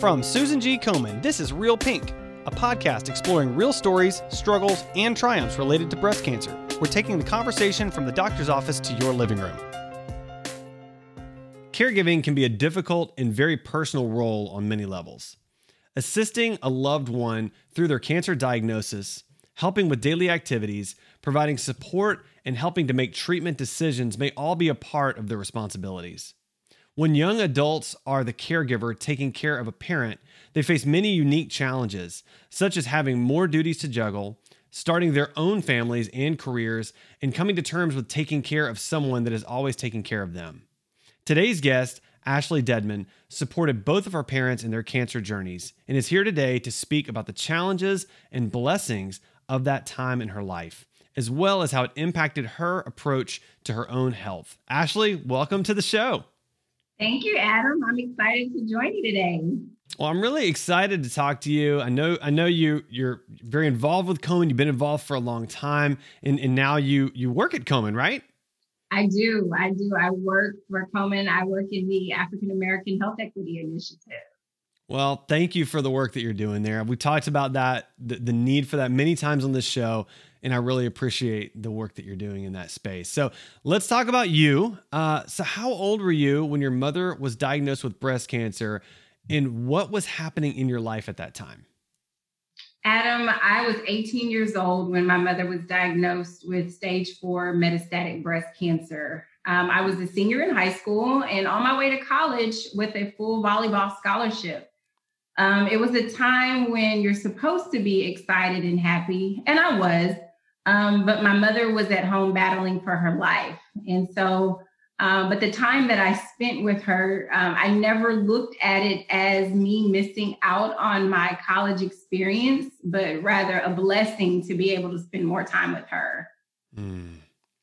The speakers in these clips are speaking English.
From Susan G. Komen, this is Real Pink, a podcast exploring real stories, struggles, and triumphs related to breast cancer. We're taking the conversation from the doctor's office to your living room. Caregiving can be a difficult and very personal role on many levels. Assisting a loved one through their cancer diagnosis, helping with daily activities, providing support, and helping to make treatment decisions may all be a part of their responsibilities. When young adults are the caregiver taking care of a parent, they face many unique challenges, such as having more duties to juggle, starting their own families and careers, and coming to terms with taking care of someone that is always taking care of them. Today's guest, Ashley Dedman, supported both of her parents in their cancer journeys and is here today to speak about the challenges and blessings of that time in her life, as well as how it impacted her approach to her own health. Ashley, welcome to the show. Thank you, Adam. I'm excited to join you today. Well, I'm really excited to talk to you. I know I know you you're very involved with Komen. You've been involved for a long time and, and now you you work at Komen, right? I do. I do. I work for Komen. I work in the African American Health Equity Initiative. Well, thank you for the work that you're doing there. We talked about that, the, the need for that many times on this show, and I really appreciate the work that you're doing in that space. So let's talk about you. Uh, so, how old were you when your mother was diagnosed with breast cancer, and what was happening in your life at that time? Adam, I was 18 years old when my mother was diagnosed with stage four metastatic breast cancer. Um, I was a senior in high school and on my way to college with a full volleyball scholarship. Um, it was a time when you're supposed to be excited and happy, and I was, um, but my mother was at home battling for her life. And so um, but the time that I spent with her, um, I never looked at it as me missing out on my college experience, but rather a blessing to be able to spend more time with her. Mm.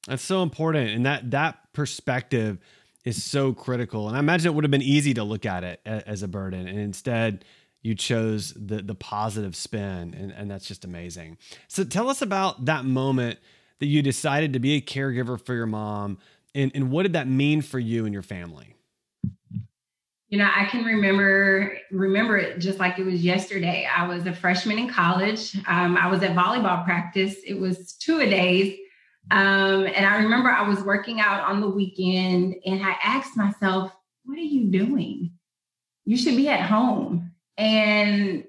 That's so important, and that that perspective is so critical. And I imagine it would have been easy to look at it as a burden, and instead you chose the the positive spin, and, and that's just amazing. So tell us about that moment that you decided to be a caregiver for your mom and, and what did that mean for you and your family? You know, I can remember remember it just like it was yesterday. I was a freshman in college. Um, I was at volleyball practice. It was two a days. Um, and I remember I was working out on the weekend and I asked myself, what are you doing? You should be at home. And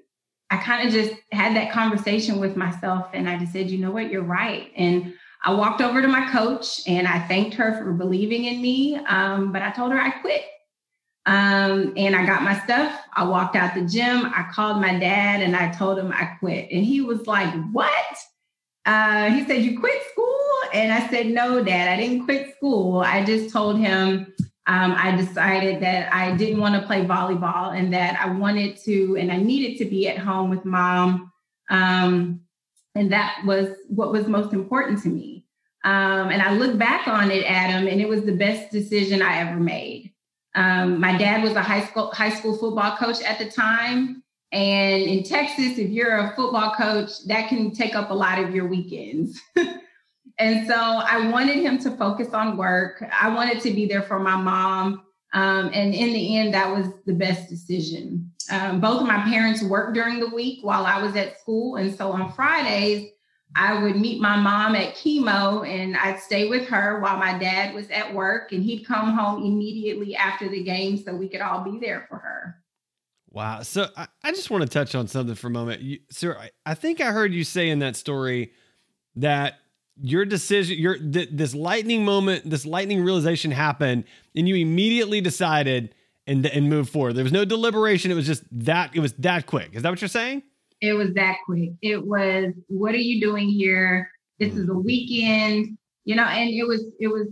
I kind of just had that conversation with myself and I just said, you know what, you're right. And I walked over to my coach and I thanked her for believing in me. Um, but I told her I quit. Um, and I got my stuff. I walked out the gym. I called my dad and I told him I quit. And he was like, What? Uh, he said, You quit school? And I said, No, dad, I didn't quit school. I just told him um, I decided that I didn't want to play volleyball and that I wanted to and I needed to be at home with mom. Um, and that was what was most important to me. Um, and I look back on it, Adam, and it was the best decision I ever made. Um, my dad was a high school high school football coach at the time, and in Texas, if you're a football coach, that can take up a lot of your weekends. and so I wanted him to focus on work. I wanted to be there for my mom. Um, and in the end, that was the best decision. Um, both of my parents worked during the week while I was at school. And so on Fridays, I would meet my mom at chemo and I'd stay with her while my dad was at work. And he'd come home immediately after the game so we could all be there for her. Wow. So I, I just want to touch on something for a moment. You, sir, I, I think I heard you say in that story that your decision, your th- this lightning moment, this lightning realization happened, and you immediately decided and and moved forward. There was no deliberation. It was just that. It was that quick. Is that what you're saying? It was that quick. It was. What are you doing here? This is a mm-hmm. weekend. You know, and it was. It was.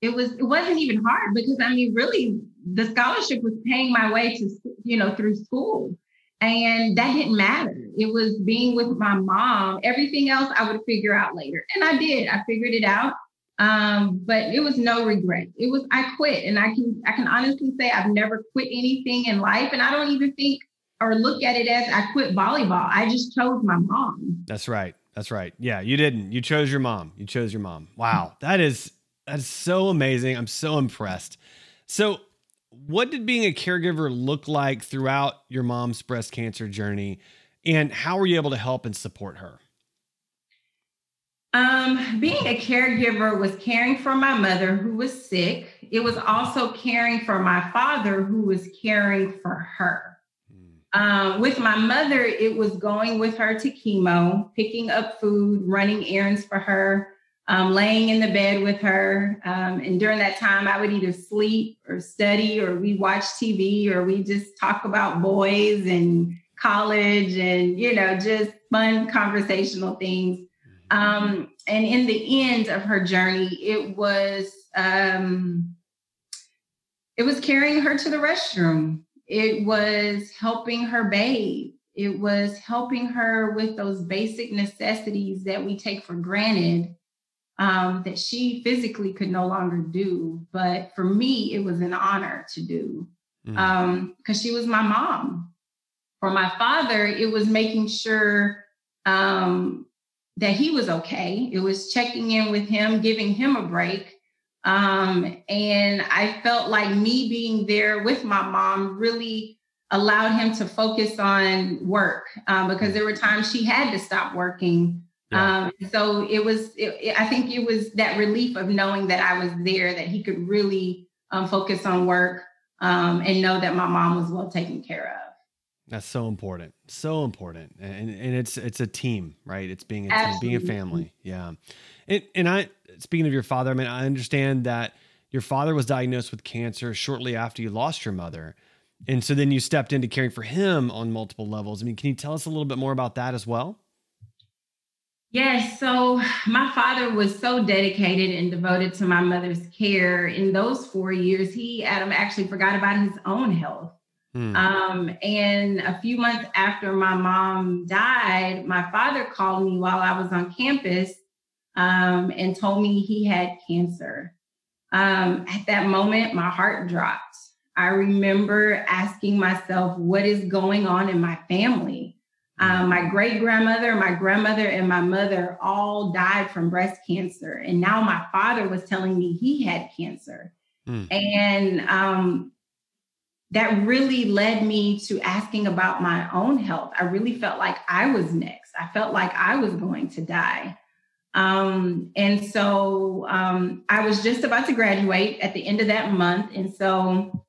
It was. It wasn't even hard because I mean, really, the scholarship was paying my way to you know through school. And that didn't matter. It was being with my mom. Everything else I would figure out later. And I did. I figured it out. Um, but it was no regret. It was I quit. And I can I can honestly say I've never quit anything in life. And I don't even think or look at it as I quit volleyball. I just chose my mom. That's right. That's right. Yeah, you didn't. You chose your mom. You chose your mom. Wow. That is that's so amazing. I'm so impressed. So what did being a caregiver look like throughout your mom's breast cancer journey? And how were you able to help and support her? Um, being a caregiver was caring for my mother who was sick. It was also caring for my father who was caring for her. Hmm. Um, with my mother, it was going with her to chemo, picking up food, running errands for her, um, laying in the bed with her. Um, and during that time, I would either sleep or study, or we watch TV, or we just talk about boys and college and, you know, just fun conversational things. Um, and in the end of her journey, it was um, it was carrying her to the restroom. It was helping her bathe. It was helping her with those basic necessities that we take for granted um, that she physically could no longer do. But for me, it was an honor to do because mm. um, she was my mom. For my father, it was making sure um, that he was okay. It was checking in with him, giving him a break. Um, and I felt like me being there with my mom really allowed him to focus on work um, because there were times she had to stop working. Yeah. Um, so it was, it, it, I think it was that relief of knowing that I was there, that he could really um, focus on work um, and know that my mom was well taken care of. That's so important. So important. And and it's it's a team, right? It's being a team, being a family. Yeah. And and I speaking of your father, I mean, I understand that your father was diagnosed with cancer shortly after you lost your mother. And so then you stepped into caring for him on multiple levels. I mean, can you tell us a little bit more about that as well? Yes. So my father was so dedicated and devoted to my mother's care. In those four years, he, Adam, actually forgot about his own health. Hmm. Um, and a few months after my mom died, my father called me while I was on campus um, and told me he had cancer. Um, at that moment, my heart dropped. I remember asking myself, what is going on in my family? Um, my great grandmother, my grandmother, and my mother all died from breast cancer. And now my father was telling me he had cancer. Hmm. And um, that really led me to asking about my own health. I really felt like I was next. I felt like I was going to die. Um, and so um, I was just about to graduate at the end of that month. And so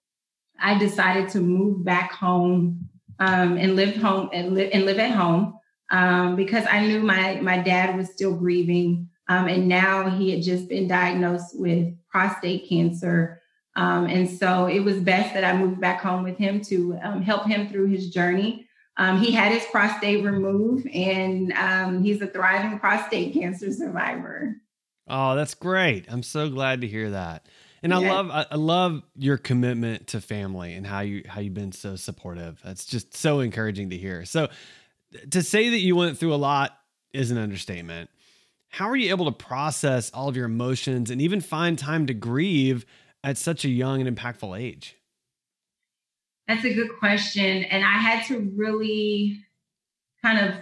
I decided to move back home um, and live home and, li- and live at home um, because I knew my, my dad was still grieving. Um, and now he had just been diagnosed with prostate cancer. Um, and so it was best that I moved back home with him to um, help him through his journey. Um, he had his prostate removed, and he's a thriving prostate cancer survivor. Oh, that's great! I'm so glad to hear that. And I love I love your commitment to family and how you how you've been so supportive. That's just so encouraging to hear. So to say that you went through a lot is an understatement. How are you able to process all of your emotions and even find time to grieve at such a young and impactful age? That's a good question. And I had to really kind of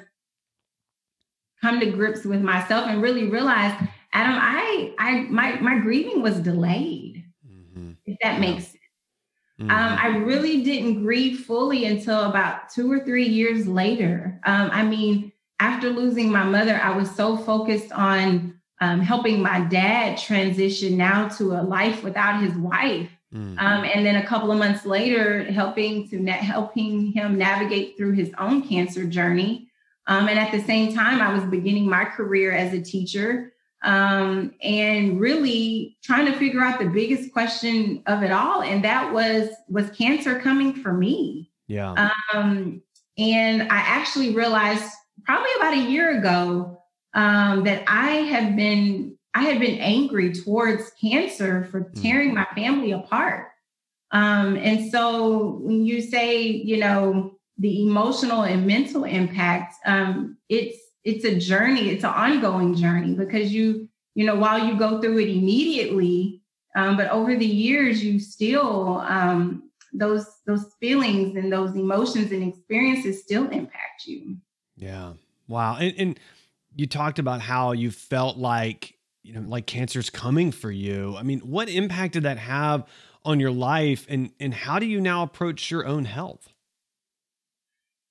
come to grips with myself and really realize, Adam, I I my my grieving was delayed, mm-hmm. if that makes sense. Mm-hmm. Um, I really didn't grieve fully until about two or three years later. Um, I mean, after losing my mother, I was so focused on um, helping my dad transition now to a life without his wife. Mm. Um, and then a couple of months later, helping to na- helping him navigate through his own cancer journey. Um, and at the same time, I was beginning my career as a teacher um, and really trying to figure out the biggest question of it all, and that was was cancer coming for me? Yeah. Um, and I actually realized probably about a year ago um, that I have been I had been angry towards cancer for mm. tearing my family apart. Um, and so when you say, you know, the emotional and mental impact, um, it's it's a journey, it's an ongoing journey because you, you know, while you go through it immediately, um, but over the years, you still um, those those feelings and those emotions and experiences still impact you. Yeah. Wow. And, and you talked about how you felt like you know like cancer's coming for you i mean what impact did that have on your life and and how do you now approach your own health?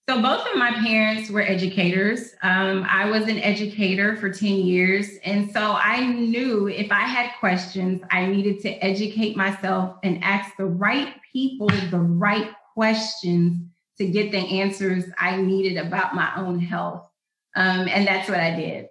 So both of my parents were educators. Um, I was an educator for 10 years. And so I knew if I had questions, I needed to educate myself and ask the right people the right questions to get the answers I needed about my own health. Um, and that's what I did.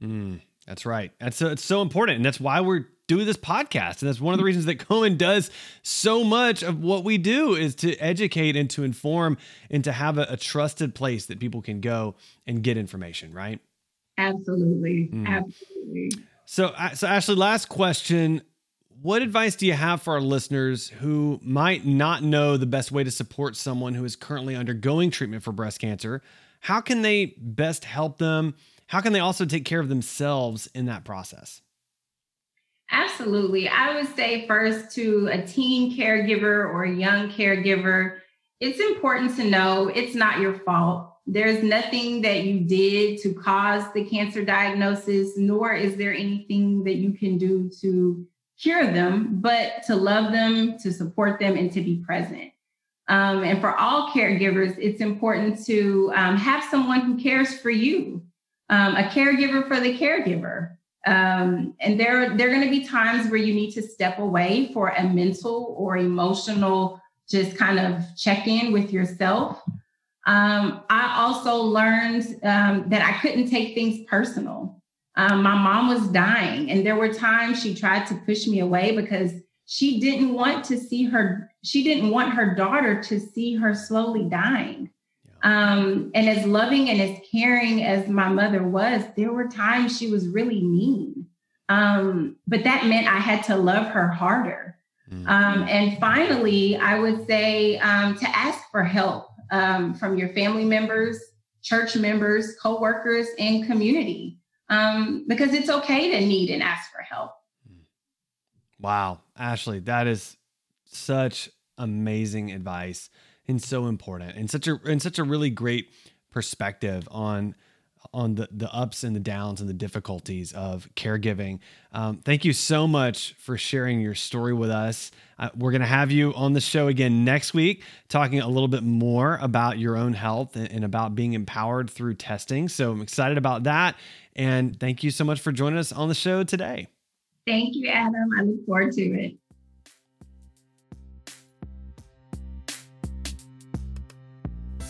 Mm, that's right. That's it's so important. And that's why we're do this podcast. And that's one of the reasons that Komen does so much of what we do is to educate and to inform and to have a, a trusted place that people can go and get information, right? Absolutely. Mm. Absolutely. So, so Ashley, last question. What advice do you have for our listeners who might not know the best way to support someone who is currently undergoing treatment for breast cancer? How can they best help them? How can they also take care of themselves in that process? Absolutely. I would say first to a teen caregiver or a young caregiver, it's important to know it's not your fault. There's nothing that you did to cause the cancer diagnosis, nor is there anything that you can do to cure them, but to love them, to support them, and to be present. Um, and for all caregivers, it's important to um, have someone who cares for you, um, a caregiver for the caregiver. Um, and there, there are going to be times where you need to step away for a mental or emotional, just kind of check in with yourself. Um, I also learned um, that I couldn't take things personal. Um, my mom was dying, and there were times she tried to push me away because she didn't want to see her, she didn't want her daughter to see her slowly dying. Um, and as loving and as caring as my mother was, there were times she was really mean. Um, but that meant I had to love her harder. Mm-hmm. Um, and finally, I would say um, to ask for help um, from your family members, church members, coworkers, and community, um, because it's okay to need and ask for help. Wow, Ashley, that is such amazing advice and so important and such a and such a really great perspective on on the the ups and the downs and the difficulties of caregiving. Um, thank you so much for sharing your story with us. Uh, we're going to have you on the show again next week, talking a little bit more about your own health and, and about being empowered through testing. So I'm excited about that. And thank you so much for joining us on the show today. Thank you, Adam. I look forward to it.